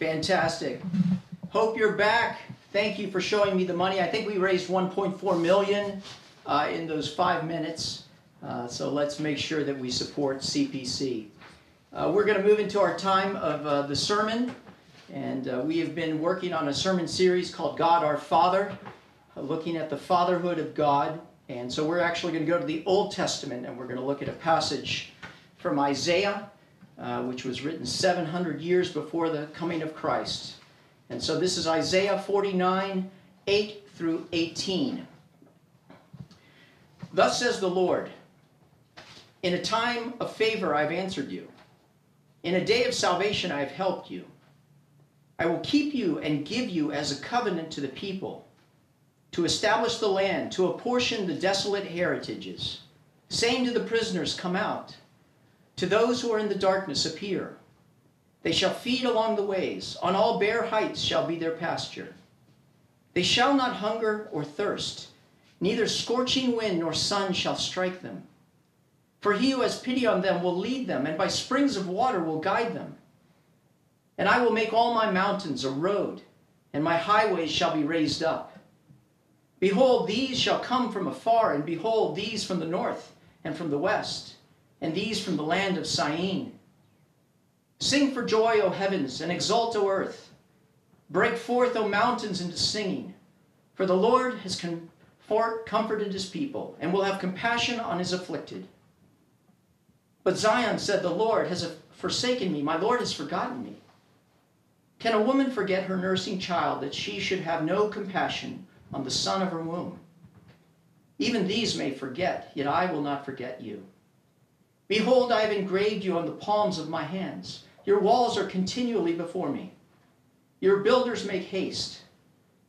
Fantastic. Hope you're back. Thank you for showing me the money. I think we raised 1.4 million uh, in those five minutes. Uh, so let's make sure that we support CPC. Uh, we're going to move into our time of uh, the sermon. And uh, we have been working on a sermon series called God Our Father, uh, looking at the fatherhood of God. And so we're actually going to go to the Old Testament and we're going to look at a passage from Isaiah uh, which was written 700 years before the coming of Christ. And so this is Isaiah 49, 8 through 18. Thus says the Lord In a time of favor I've answered you, in a day of salvation I have helped you. I will keep you and give you as a covenant to the people, to establish the land, to apportion the desolate heritages, saying to the prisoners, Come out to those who are in the darkness, appear. They shall feed along the ways. On all bare heights shall be their pasture. They shall not hunger or thirst. Neither scorching wind nor sun shall strike them. For he who has pity on them will lead them, and by springs of water will guide them. And I will make all my mountains a road, and my highways shall be raised up. Behold, these shall come from afar, and behold, these from the north and from the west and these from the land of Syene. Sing for joy, O heavens, and exult, O earth. Break forth, O mountains, into singing. For the Lord has comforted his people, and will have compassion on his afflicted. But Zion said, The Lord has forsaken me, my Lord has forgotten me. Can a woman forget her nursing child that she should have no compassion on the son of her womb? Even these may forget, yet I will not forget you. Behold, I have engraved you on the palms of my hands. Your walls are continually before me. Your builders make haste.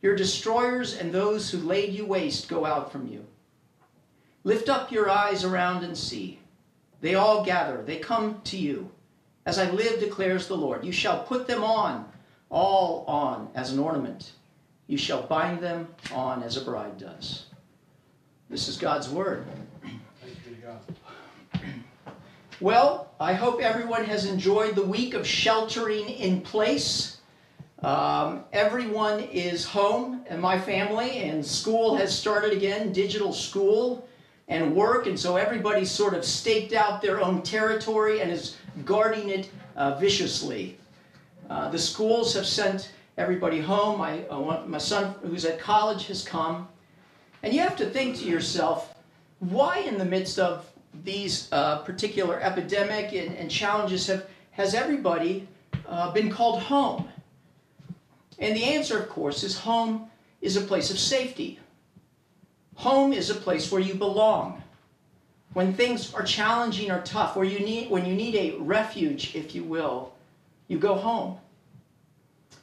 Your destroyers and those who laid you waste go out from you. Lift up your eyes around and see. They all gather, they come to you. As I live, declares the Lord, you shall put them on, all on, as an ornament. You shall bind them on as a bride does. This is God's word. Well, I hope everyone has enjoyed the week of sheltering in place. Um, everyone is home and my family, and school has started again digital school and work, and so everybody's sort of staked out their own territory and is guarding it uh, viciously. Uh, the schools have sent everybody home. Uh, my son, who's at college, has come. And you have to think to yourself, why, in the midst of these uh, particular epidemic and, and, challenges have has everybody uh, been called home? And the answer, of course, is home is a place of safety. Home is a place where you belong. When things are challenging or tough, where you need, when you need a refuge, if you will, you go home.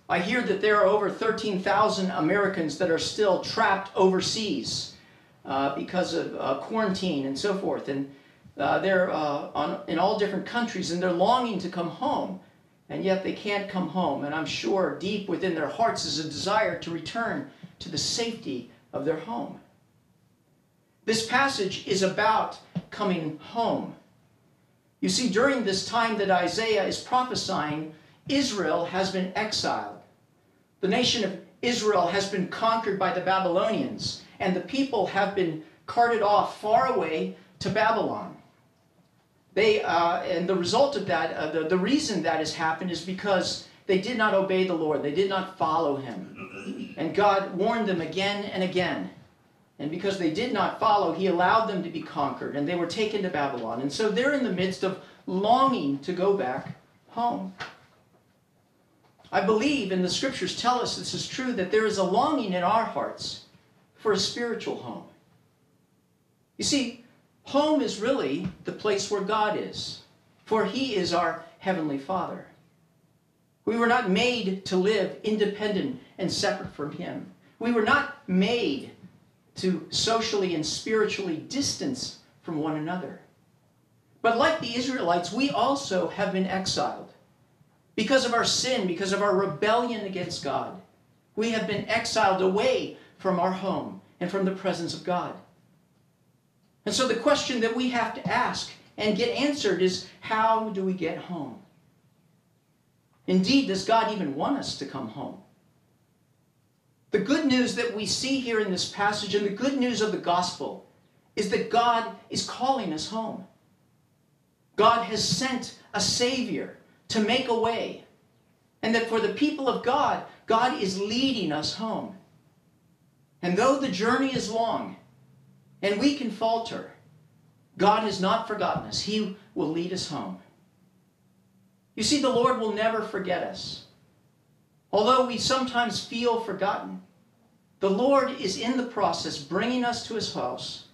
I hear that there are over 13,000 Americans that are still trapped overseas uh, because of uh, quarantine and so forth. And uh, they're uh, on, in all different countries and they're longing to come home, and yet they can't come home. And I'm sure deep within their hearts is a desire to return to the safety of their home. This passage is about coming home. You see, during this time that Isaiah is prophesying, Israel has been exiled. The nation of Israel has been conquered by the Babylonians, and the people have been carted off far away to Babylon. They, uh, and the result of that, uh, the, the reason that has happened is because they did not obey the Lord. They did not follow him. And God warned them again and again. And because they did not follow, he allowed them to be conquered, and they were taken to Babylon. And so they're in the midst of longing to go back home. I believe, and the scriptures tell us this is true, that there is a longing in our hearts for a spiritual home. You see, Home is really the place where God is, for He is our Heavenly Father. We were not made to live independent and separate from Him. We were not made to socially and spiritually distance from one another. But like the Israelites, we also have been exiled. Because of our sin, because of our rebellion against God, we have been exiled away from our home and from the presence of God. And so the question that we have to ask and get answered is how do we get home? Indeed, does God even want us to come home? The good news that we see here in this passage and the good news of the gospel is that God is calling us home. God has sent a Savior to make a way. And that for the people of God, God is leading us home. And though the journey is long and we can falter, God has not forgotten us. He will lead us home. You see, the Lord will never forget us. Although we sometimes feel forgotten, the Lord is in the process bringing us to his house,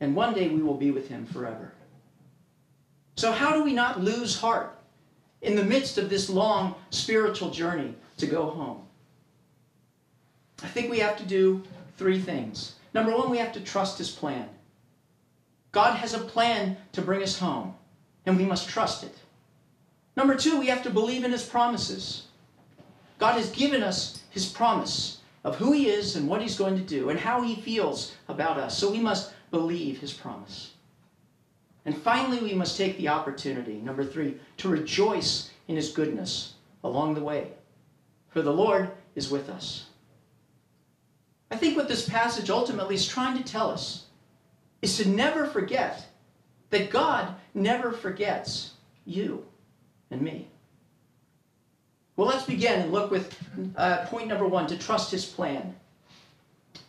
and one day we will be with him forever. So, how do we not lose heart in the midst of this long spiritual journey to go home? I think we have to do three things. Number one, we have to trust his plan. God has a plan to bring us home, and we must trust it. Number two, we have to believe in his promises. God has given us his promise of who he is and what he's going to do and how he feels about us. So we must believe his promise. And finally, we must take the opportunity, number three, to rejoice in his goodness along the way. For the Lord is with us. I think what this passage ultimately is trying to tell us is to never forget that God never forgets you and me. Well, let's begin and look with uh, point number one to trust his plan.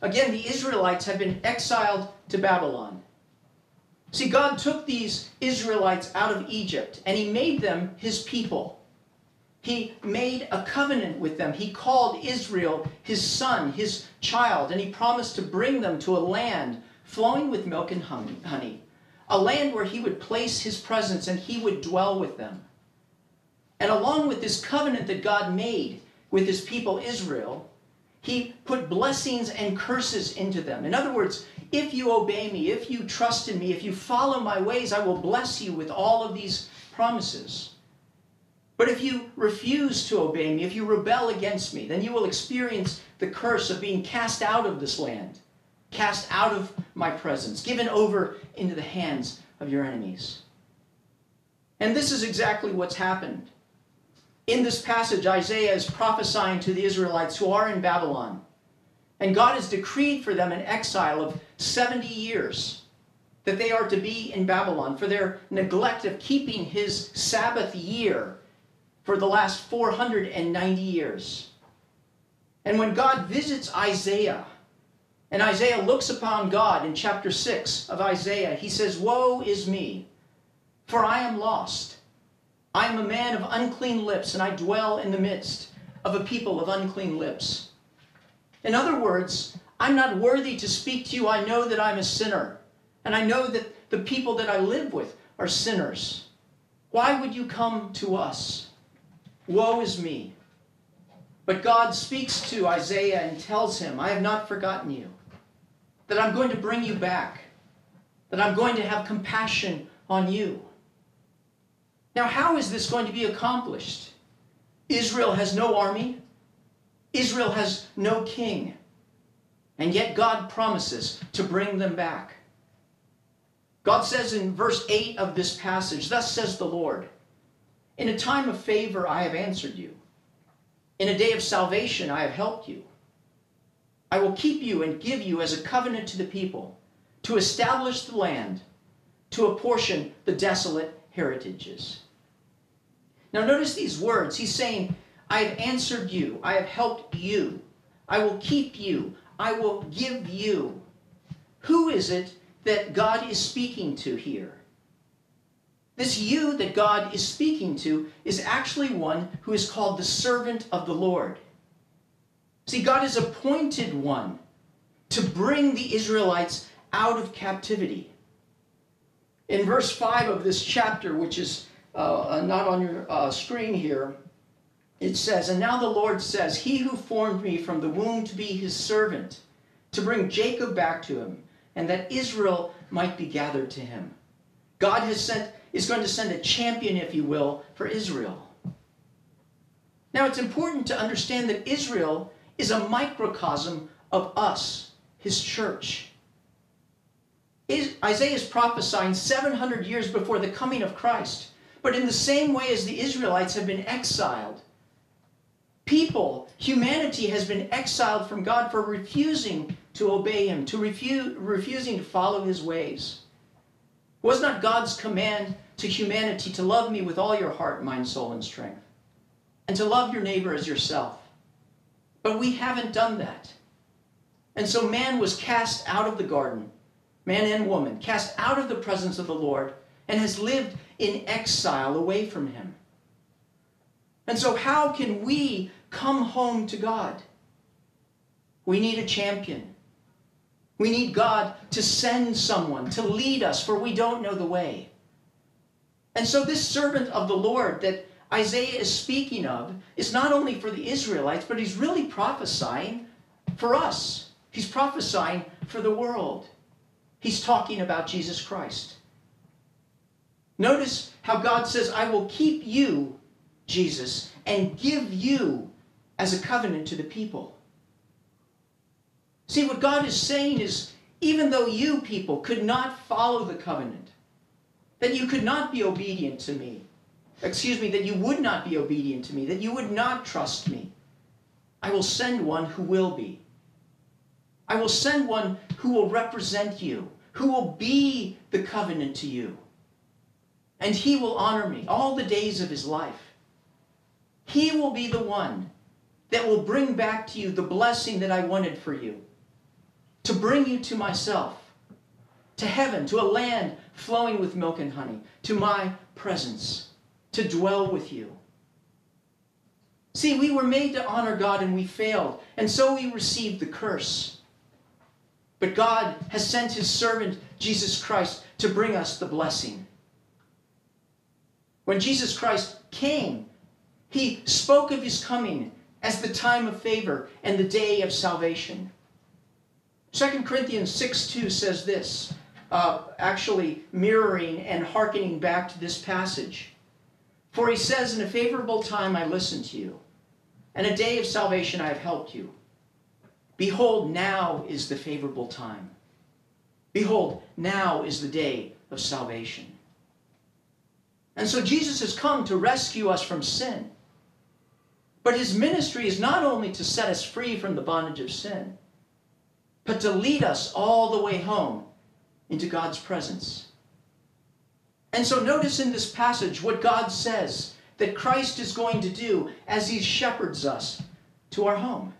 Again, the Israelites have been exiled to Babylon. See, God took these Israelites out of Egypt and he made them his people. He made a covenant with them. He called Israel his son, his child, and he promised to bring them to a land flowing with milk and honey, a land where he would place his presence and he would dwell with them. And along with this covenant that God made with his people Israel, he put blessings and curses into them. In other words, if you obey me, if you trust in me, if you follow my ways, I will bless you with all of these promises. But if you refuse to obey me, if you rebel against me, then you will experience the curse of being cast out of this land, cast out of my presence, given over into the hands of your enemies. And this is exactly what's happened. In this passage, Isaiah is prophesying to the Israelites who are in Babylon. And God has decreed for them an exile of 70 years that they are to be in Babylon for their neglect of keeping his Sabbath year for the last 490 years. And when God visits Isaiah, and Isaiah looks upon God in chapter 6 of Isaiah, he says, Woe is me, for I am lost. I am a man of unclean lips, and I dwell in the midst of a people of unclean lips. In other words, I'm not worthy to speak to you. I know that I'm a sinner. And I know that the people that I live with are sinners. Why would you come to us? Woe is me. But God speaks to Isaiah and tells him, I have not forgotten you, that I'm going to bring you back, that I'm going to have compassion on you. Now, how is this going to be accomplished? Israel has no army. Israel has no king. And yet God promises to bring them back. God says in verse 8 of this passage, Thus says the Lord, In a time of favor I have answered you. In a day of salvation I have helped you. I will keep you and give you as a covenant to the people, to establish the land, to apportion the desolate heritages. Now, notice these words. He's saying, I have answered you, I have helped you, I will keep you, I will give you. Who is it that God is speaking to here? This you that God is speaking to is actually one who is called the servant of the Lord. See, God has appointed one to bring the Israelites out of captivity. In verse 5 of this chapter, which is uh, uh, not on your uh, screen here, it says, And now the Lord says, He who formed me from the womb to be his servant, to bring Jacob back to him, and that Israel might be gathered to him. God has sent, is going to send a champion, if you will, for Israel. Now it's important to understand that Israel is a microcosm of us, his church. Isaiah is prophesying 700 years before the coming of Christ. But in the same way as the Israelites have been exiled People, humanity has been exiled from God for refusing to obey Him, to refu- refusing to follow His ways. Was not God's command to humanity to love me with all your heart, mind, soul, and strength, and to love your neighbor as yourself? But we haven't done that. And so man was cast out of the garden, man and woman, cast out of the presence of the Lord, and has lived in exile away from Him. And so, how can we come home to God? We need a champion. We need God to send someone to lead us, for we don't know the way. And so, this servant of the Lord that Isaiah is speaking of is not only for the Israelites, but he's really prophesying for us. He's prophesying for the world. He's talking about Jesus Christ. Notice how God says, I will keep you, Jesus, and give you as a covenant to the people. See, what God is saying is, even though you people could not follow the covenant, that you could not be obedient to me, excuse me, that you would not be obedient to me, that you would not trust me, I will send one who will be. I will send one who will represent you, who will be the covenant to you. And he will honor me all the days of his life. He will be the one that will bring back to you the blessing that I wanted for you, to bring you to myself, to heaven, to a land flowing with milk and honey, to my presence, to dwell with you. See, we were made to honor God and we failed, and so we received the curse. But God has sent his servant, Jesus Christ, to bring us the blessing. When Jesus Christ came, he spoke of his coming as the time of favor and the day of salvation. 2 Corinthians 6 2 says this, uh, actually mirroring and hearkening back to this passage. For he says, In a favorable time I listened to you, and a day of salvation I have helped you. Behold, now is the favorable time. Behold, now is the day of salvation. And so Jesus has come to rescue us from sin. But his ministry is not only to set us free from the bondage of sin, but to lead us all the way home into God's presence. And so notice in this passage what God says that Christ is going to do as he shepherds us to our home.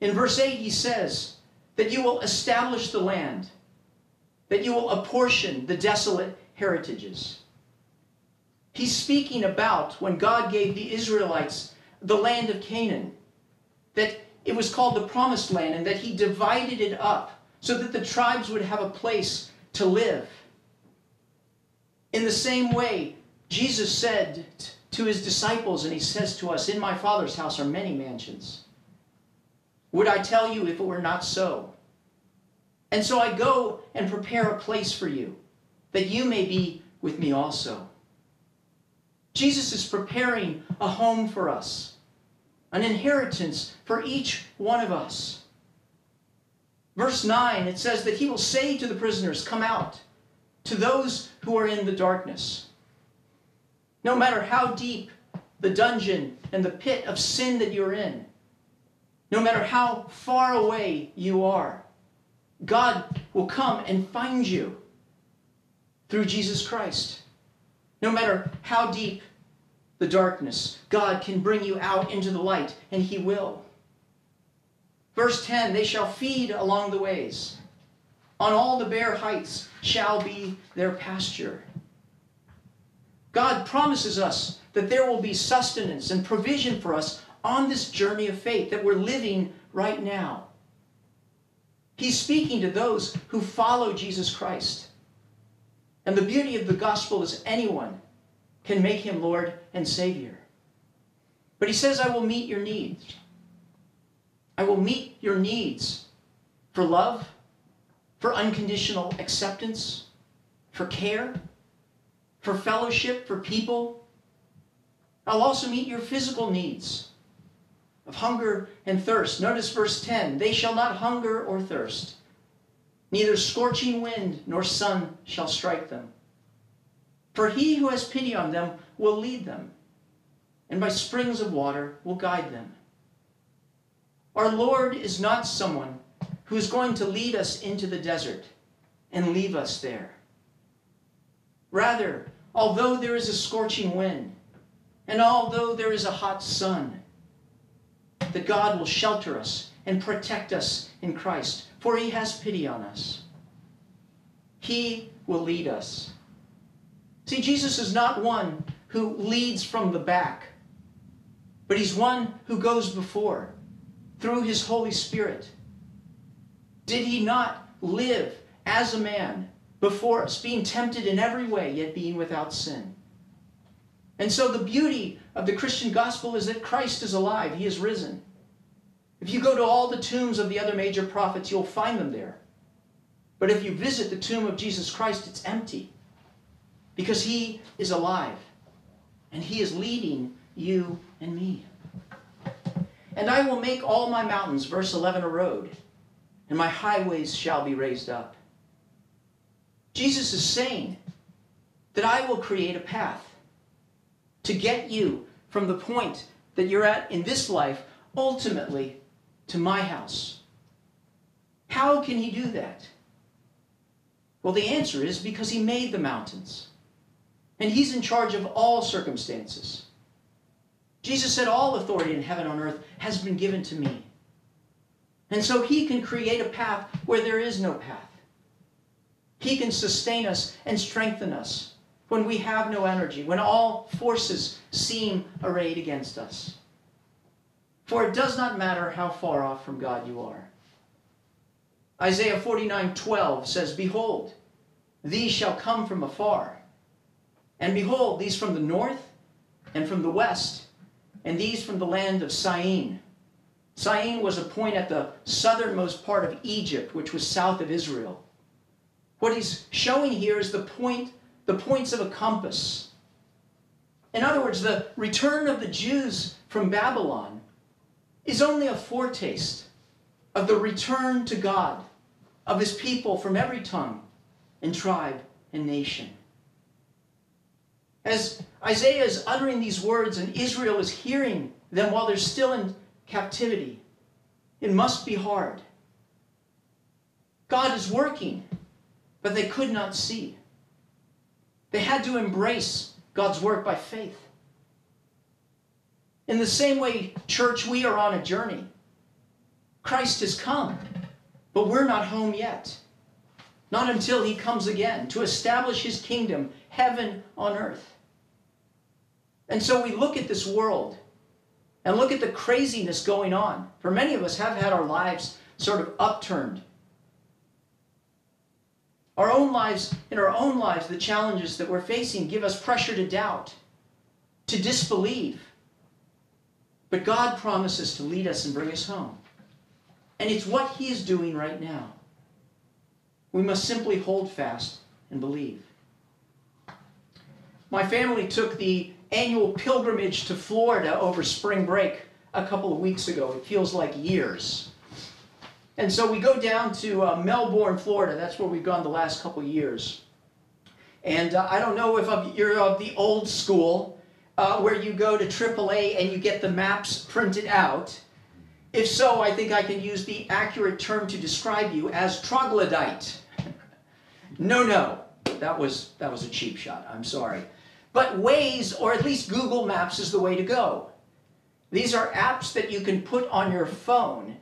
In verse 8, he says that you will establish the land, that you will apportion the desolate heritages. He's speaking about when God gave the Israelites the land of Canaan, that it was called the promised land, and that he divided it up so that the tribes would have a place to live. In the same way, Jesus said to his disciples, and he says to us, In my Father's house are many mansions. Would I tell you if it were not so? And so I go and prepare a place for you, that you may be with me also. Jesus is preparing a home for us, an inheritance for each one of us. Verse 9, it says that he will say to the prisoners, Come out, to those who are in the darkness. No matter how deep the dungeon and the pit of sin that you're in, no matter how far away you are, God will come and find you through Jesus Christ. No matter how deep the darkness, God can bring you out into the light, and He will. Verse 10 They shall feed along the ways. On all the bare heights shall be their pasture. God promises us that there will be sustenance and provision for us on this journey of faith that we're living right now. He's speaking to those who follow Jesus Christ. And the beauty of the gospel is anyone can make him Lord and Savior. But he says, I will meet your needs. I will meet your needs for love, for unconditional acceptance, for care, for fellowship, for people. I'll also meet your physical needs of hunger and thirst. Notice verse 10 They shall not hunger or thirst, neither scorching wind nor sun shall strike them. For he who has pity on them will lead them. and by springs of water will guide them. Our Lord is not someone who is going to lead us into the desert and leave us there. Rather, although there is a scorching wind, and although there is a hot sun, that God will shelter us and protect us in Christ, for he has pity on us. He will lead us. See, Jesus is not one who leads from the back, but he's one who goes before through his Holy Spirit. Did he not live as a man before us, being tempted in every way, yet being without sin? And so the beauty of the Christian gospel is that Christ is alive, he is risen. If you go to all the tombs of the other major prophets, you'll find them there. But if you visit the tomb of Jesus Christ, it's empty because he is alive and he is leading you and me. And I will make all my mountains, verse 11, a road, and my highways shall be raised up. Jesus is saying that I will create a path to get you from the point that you're at in this life ultimately to my house. How can he do that? Well, the answer is because he made the mountains. And he's in charge of all circumstances. Jesus said, All authority in heaven and on earth has been given to me. And so he can create a path where there is no path. He can sustain us and strengthen us when we have no energy, when all forces seem arrayed against us. For it does not matter how far off from God you are. Isaiah 49:12 says, Behold, these shall come from afar. And behold, these from the north and from the west, and these from the land of Syene. Syene was a point at the southernmost part of Egypt, which was south of Israel. What he's showing here is the point, the points of a compass. In other words, the return of the Jews from Babylon is only a foretaste of the return to God of his people from every tongue and tribe and nation. As Isaiah is uttering these words and Israel is hearing them while they're still in captivity, it must be hard. God is working, but they could not see. They had to embrace God's work by faith. In the same way, church, we are on a journey. Christ has come, but we're not home yet. Not until he comes again to establish his kingdom, heaven on earth. And so we look at this world and look at the craziness going on. For many of us have had our lives sort of upturned. Our own lives, in our own lives, the challenges that we're facing give us pressure to doubt, to disbelieve, but God promises to lead us and bring us home. And it's what He is doing right now. We must simply hold fast and believe. My family took the annual pilgrimage to Florida over spring break a couple of weeks ago. It feels like years. And so we go down to uh, Melbourne, Florida. That's where we've gone the last couple of years. And uh, I don't know if you're of the old school, uh, where you go to AAA and you get the maps printed out? If so, I think I can use the accurate term to describe you as troglodyte. no, no, that was, that was a cheap shot. I'm sorry. But Waze, or at least Google Maps, is the way to go. These are apps that you can put on your phone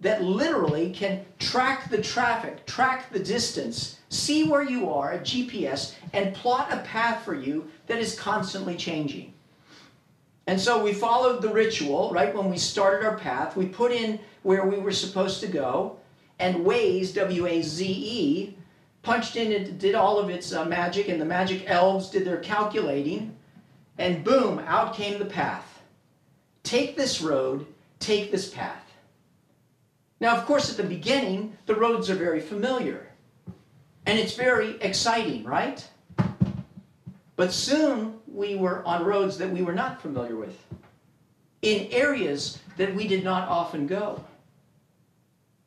that literally can track the traffic, track the distance, see where you are, a GPS, and plot a path for you that is constantly changing. And so we followed the ritual, right? When we started our path, we put in where we were supposed to go, and Waze, W A Z E, punched in and did all of its uh, magic, and the magic elves did their calculating, and boom, out came the path. Take this road, take this path. Now, of course, at the beginning, the roads are very familiar, and it's very exciting, right? But soon we were on roads that we were not familiar with, in areas that we did not often go.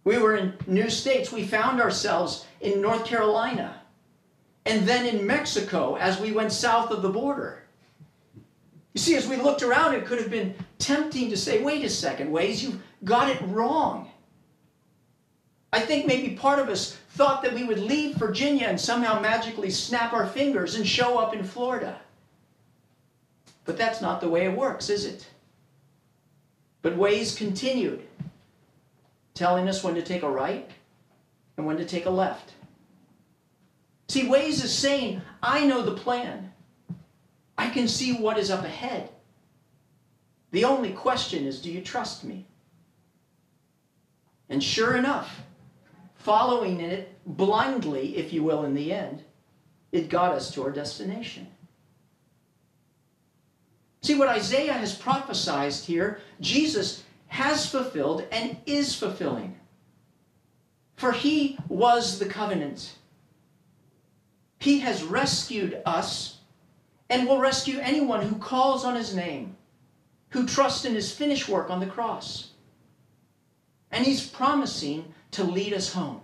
We were in new states. We found ourselves in North Carolina and then in Mexico as we went south of the border. You see, as we looked around, it could have been tempting to say, wait a second, Waze, you've got it wrong. I think maybe part of us thought that we would leave Virginia and somehow magically snap our fingers and show up in Florida. But that's not the way it works, is it? But Waze continued, telling us when to take a right and when to take a left. See, Waze is saying, I know the plan. I can see what is up ahead. The only question is, do you trust me? And sure enough, following it blindly, if you will, in the end, it got us to our destination. See, what Isaiah has prophesied here, Jesus has fulfilled and is fulfilling. For he was the covenant. He has rescued us and will rescue anyone who calls on his name, who trusts in his finished work on the cross. And he's promising to lead us home.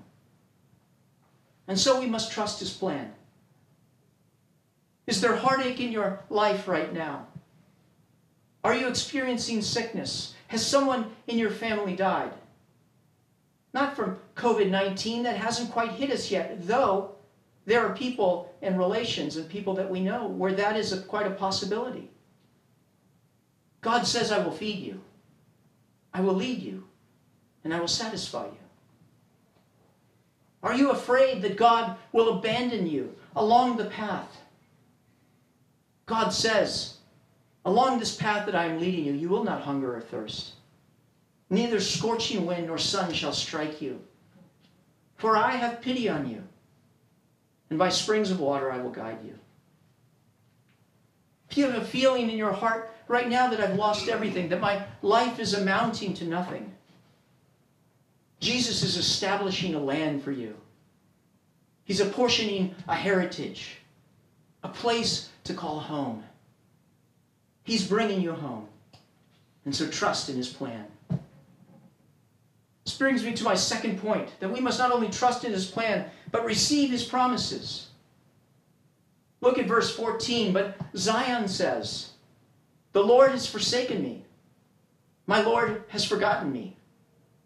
And so we must trust his plan. Is there heartache in your life right now? Are you experiencing sickness? Has someone in your family died? Not from COVID 19, that hasn't quite hit us yet, though there are people and relations and people that we know where that is a, quite a possibility. God says, I will feed you, I will lead you, and I will satisfy you. Are you afraid that God will abandon you along the path? God says, Along this path that I am leading you, you will not hunger or thirst. Neither scorching wind nor sun shall strike you. For I have pity on you, and by springs of water I will guide you. If you have a feeling in your heart right now that I've lost everything, that my life is amounting to nothing, Jesus is establishing a land for you. He's apportioning a heritage, a place to call home. He's bringing you home. And so trust in his plan. This brings me to my second point that we must not only trust in his plan, but receive his promises. Look at verse 14. But Zion says, The Lord has forsaken me. My Lord has forgotten me.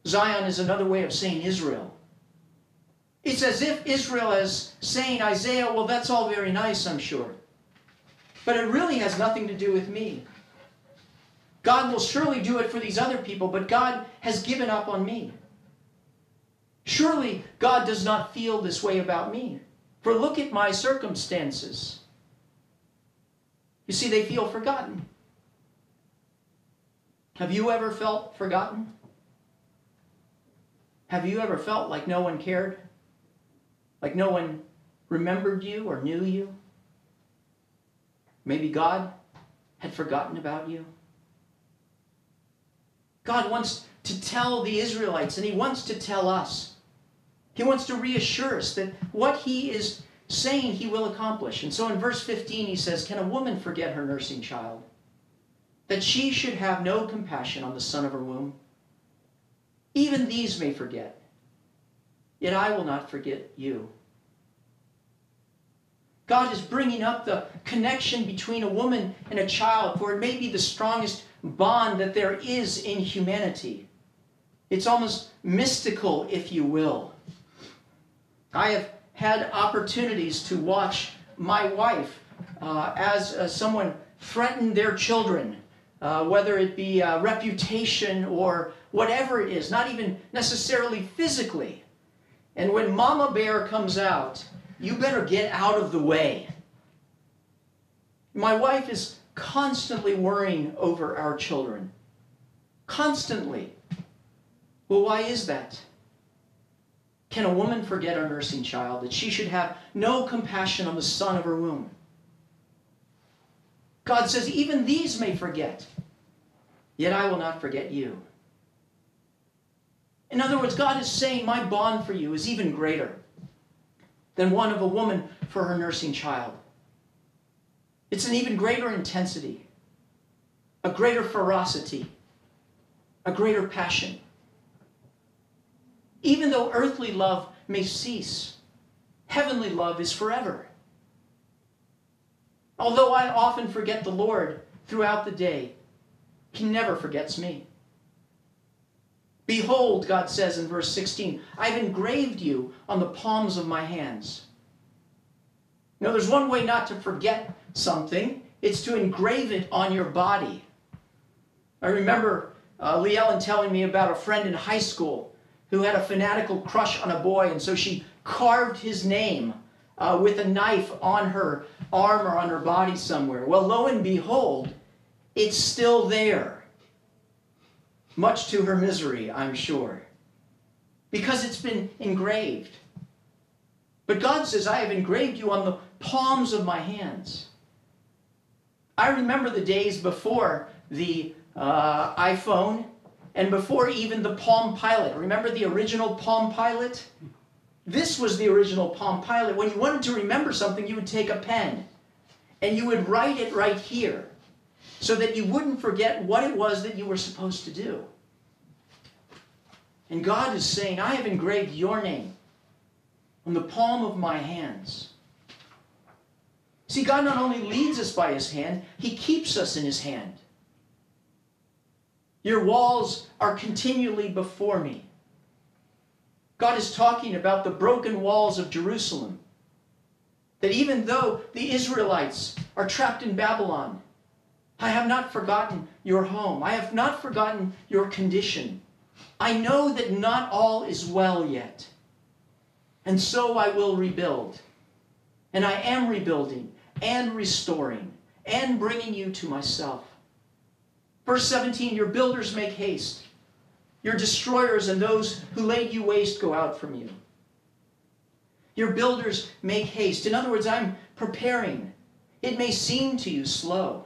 Zion is another way of saying Israel. It's as if Israel is saying, Isaiah, well, that's all very nice, I'm sure. But it really has nothing to do with me. God will surely do it for these other people, but God has given up on me. Surely God does not feel this way about me. For look at my circumstances. You see, they feel forgotten. Have you ever felt forgotten? Have you ever felt like no one cared? Like no one remembered you or knew you? Maybe God had forgotten about you. God wants to tell the Israelites, and He wants to tell us. He wants to reassure us that what He is saying He will accomplish. And so in verse 15, He says, Can a woman forget her nursing child? That she should have no compassion on the son of her womb? Even these may forget, yet I will not forget you. God is bringing up the connection between a woman and a child, for it may be the strongest bond that there is in humanity. It's almost mystical, if you will. I have had opportunities to watch my wife uh, as uh, someone threaten their children, uh, whether it be reputation or whatever it is, not even necessarily physically. And when Mama Bear comes out, you better get out of the way. My wife is constantly worrying over our children. Constantly. Well, why is that? Can a woman forget her nursing child, that she should have no compassion on the son of her womb? God says, even these may forget, yet I will not forget you. In other words, God is saying, My bond for you is even greater than one of a woman for her nursing child. It's an even greater intensity, a greater ferocity, a greater passion. Even though earthly love may cease, heavenly love is forever. Although I often forget the Lord throughout the day, He never forgets me. Behold, God says in verse 16, I've engraved you on the palms of my hands. Now, there's one way not to forget something it's to engrave it on your body. I remember uh, Lee Ellen telling me about a friend in high school who had a fanatical crush on a boy, and so she carved his name uh, with a knife on her arm or on her body somewhere. Well, lo and behold, it's still there. Much to her misery, I'm sure. Because it's been engraved. But God says, I have engraved you on the palms of my hands. I remember the days before the uh, iPhone and before even the Palm Pilot. Remember the original Palm Pilot? This was the original Palm Pilot. When you wanted to remember something, you would take a pen and you would write it right here so that you wouldn't forget what it was that you were supposed to do. And God is saying, I have engraved your name on the palm of my hands. See, God not only leads us by his hand, he keeps us in his hand. Your walls are continually before me. God is talking about the broken walls of Jerusalem. That even though the Israelites are trapped in Babylon, I have not forgotten your home. I have not forgotten your condition. I know that not all is well yet. And so I will rebuild. And I am rebuilding and restoring and bringing you to myself. Verse 17 Your builders make haste. Your destroyers and those who laid you waste go out from you. Your builders make haste. In other words, I'm preparing. It may seem to you slow,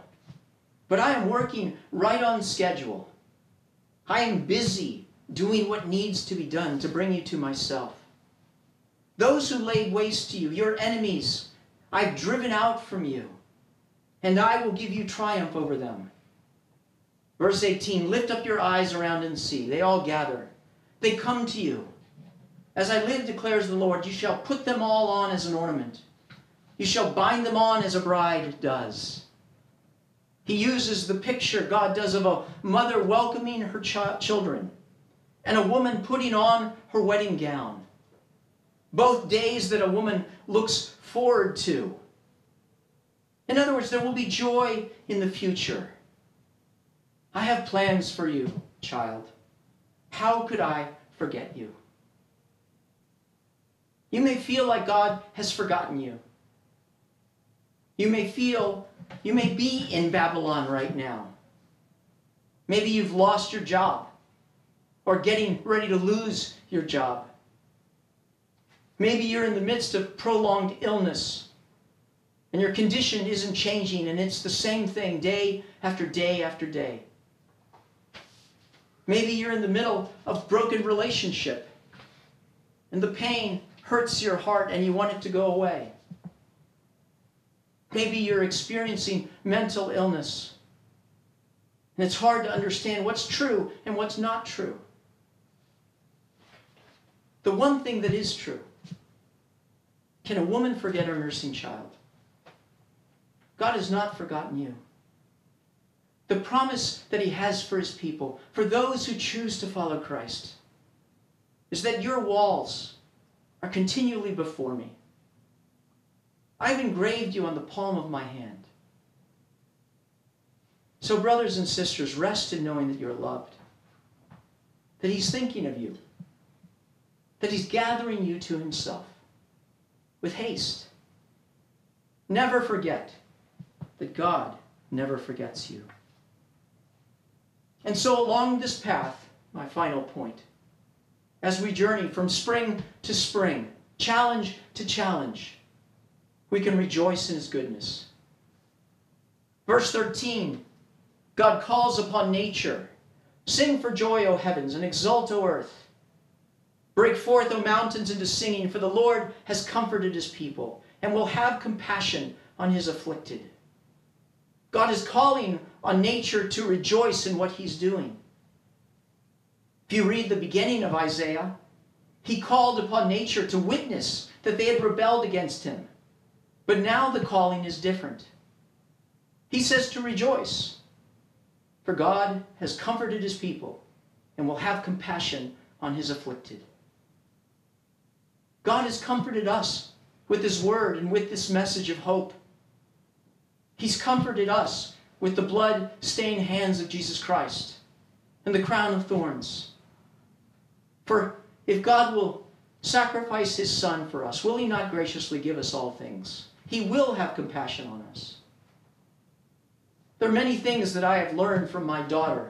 but I am working right on schedule. I am busy doing what needs to be done to bring you to myself. Those who laid waste to you, your enemies, I've driven out from you, and I will give you triumph over them. Verse 18 Lift up your eyes around and see. They all gather. They come to you. As I live, declares the Lord, you shall put them all on as an ornament. You shall bind them on as a bride does. He uses the picture God does of a mother welcoming her ch- children and a woman putting on her wedding gown. Both days that a woman looks forward to. In other words, there will be joy in the future. I have plans for you, child. How could I forget you? You may feel like God has forgotten you. You may feel, you may be in Babylon right now. Maybe you've lost your job or getting ready to lose your job. Maybe you're in the midst of prolonged illness and your condition isn't changing and it's the same thing day after day after day. Maybe you're in the middle of broken relationship and the pain hurts your heart and you want it to go away. Maybe you're experiencing mental illness and it's hard to understand what's true and what's not true. The one thing that is true can a woman forget her nursing child? God has not forgotten you. The promise that he has for his people, for those who choose to follow Christ, is that your walls are continually before me. I've engraved you on the palm of my hand. So, brothers and sisters, rest in knowing that you're loved, that he's thinking of you, that he's gathering you to himself with haste. Never forget that God never forgets you. And so, along this path, my final point, as we journey from spring to spring, challenge to challenge, we can rejoice in His goodness. Verse 13 God calls upon nature. Sing for joy, O heavens, and exult, O earth. Break forth, O mountains, into singing, for the Lord has comforted his people and will have compassion on his afflicted. God is calling on nature to rejoice in what he's doing. If you read the beginning of Isaiah, he called upon nature to witness that they had rebelled against him. But now the calling is different. He says to rejoice, for God has comforted his people and will have compassion on his afflicted. God has comforted us with his word and with this message of hope. He's comforted us with the blood stained hands of Jesus Christ and the crown of thorns. For if God will sacrifice his son for us, will he not graciously give us all things? He will have compassion on us. There are many things that I have learned from my daughter,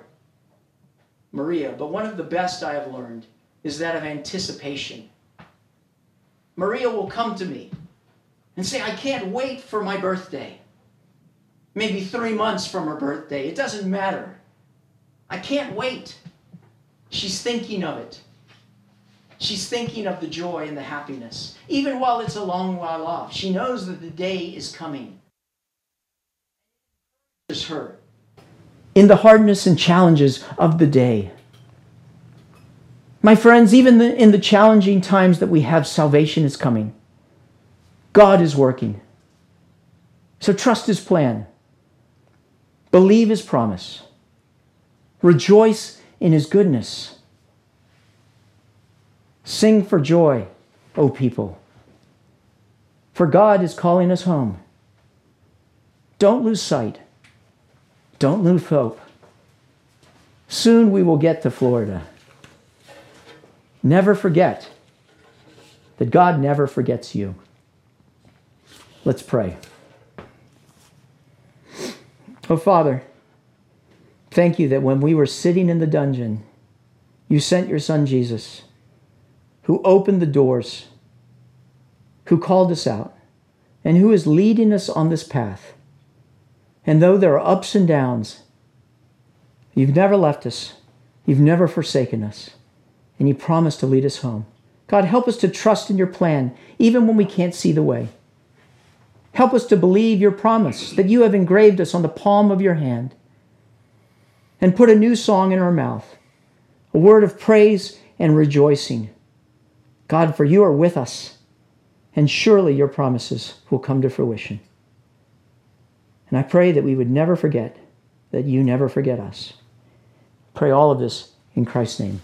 Maria, but one of the best I have learned is that of anticipation. Maria will come to me and say, I can't wait for my birthday. Maybe three months from her birthday. It doesn't matter. I can't wait. She's thinking of it. She's thinking of the joy and the happiness. Even while it's a long while off, she knows that the day is coming. Her in the hardness and challenges of the day. My friends, even the, in the challenging times that we have, salvation is coming. God is working. So trust His plan. Believe His promise. Rejoice in His goodness. Sing for joy, O people. For God is calling us home. Don't lose sight. Don't lose hope. Soon we will get to Florida. Never forget that God never forgets you. Let's pray. Oh, Father, thank you that when we were sitting in the dungeon, you sent your son Jesus, who opened the doors, who called us out, and who is leading us on this path. And though there are ups and downs, you've never left us, you've never forsaken us, and you promise to lead us home. God, help us to trust in your plan, even when we can't see the way. Help us to believe your promise that you have engraved us on the palm of your hand and put a new song in our mouth, a word of praise and rejoicing. God, for you are with us, and surely your promises will come to fruition. And I pray that we would never forget that you never forget us. Pray all of this in Christ's name.